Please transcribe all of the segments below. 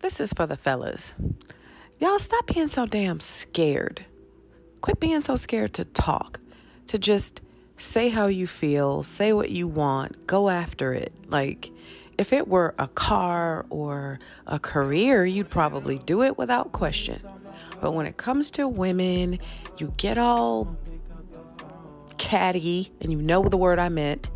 This is for the fellas. Y'all stop being so damn scared. Quit being so scared to talk, to just say how you feel, say what you want, go after it. Like, if it were a car or a career, you'd probably do it without question. But when it comes to women, you get all catty, and you know the word I meant,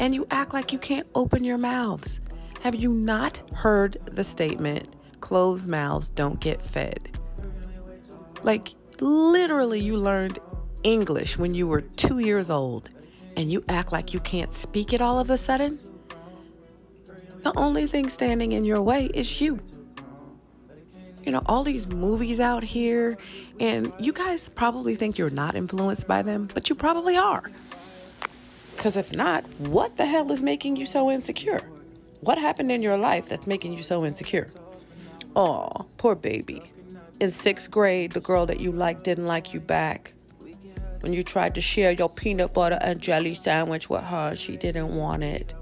and you act like you can't open your mouths. Have you not heard the statement, closed mouths don't get fed? Mm-hmm. Like, literally, you learned English when you were two years old, and you act like you can't speak it all of a sudden? The only thing standing in your way is you. You know, all these movies out here, and you guys probably think you're not influenced by them, but you probably are. Because if not, what the hell is making you so insecure? What happened in your life that's making you so insecure? Oh, poor baby. In sixth grade, the girl that you liked didn't like you back. When you tried to share your peanut butter and jelly sandwich with her, she didn't want it.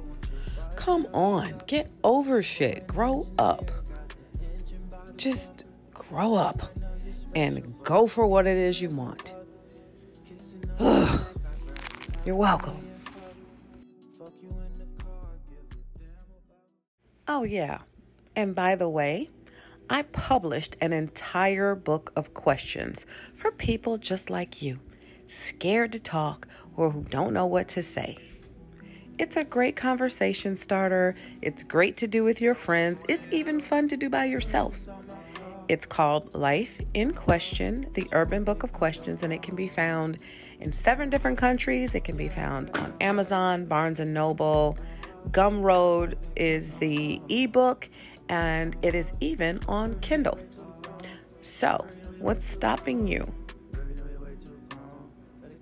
Come on, get over shit. Grow up. Just grow up and go for what it is you want. Ugh. You're welcome. Oh, yeah. And by the way, I published an entire book of questions for people just like you, scared to talk or who don't know what to say. It's a great conversation starter. It's great to do with your friends. It's even fun to do by yourself. It's called Life in Question, the Urban Book of Questions, and it can be found in seven different countries. It can be found on Amazon, Barnes and Noble. Gumroad is the ebook, and it is even on Kindle. So, what's stopping you?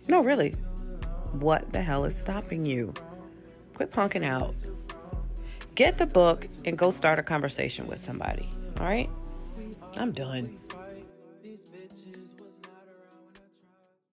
No, really. What the hell is stopping you? Quit punking out. Get the book and go start a conversation with somebody. All right? I'm done.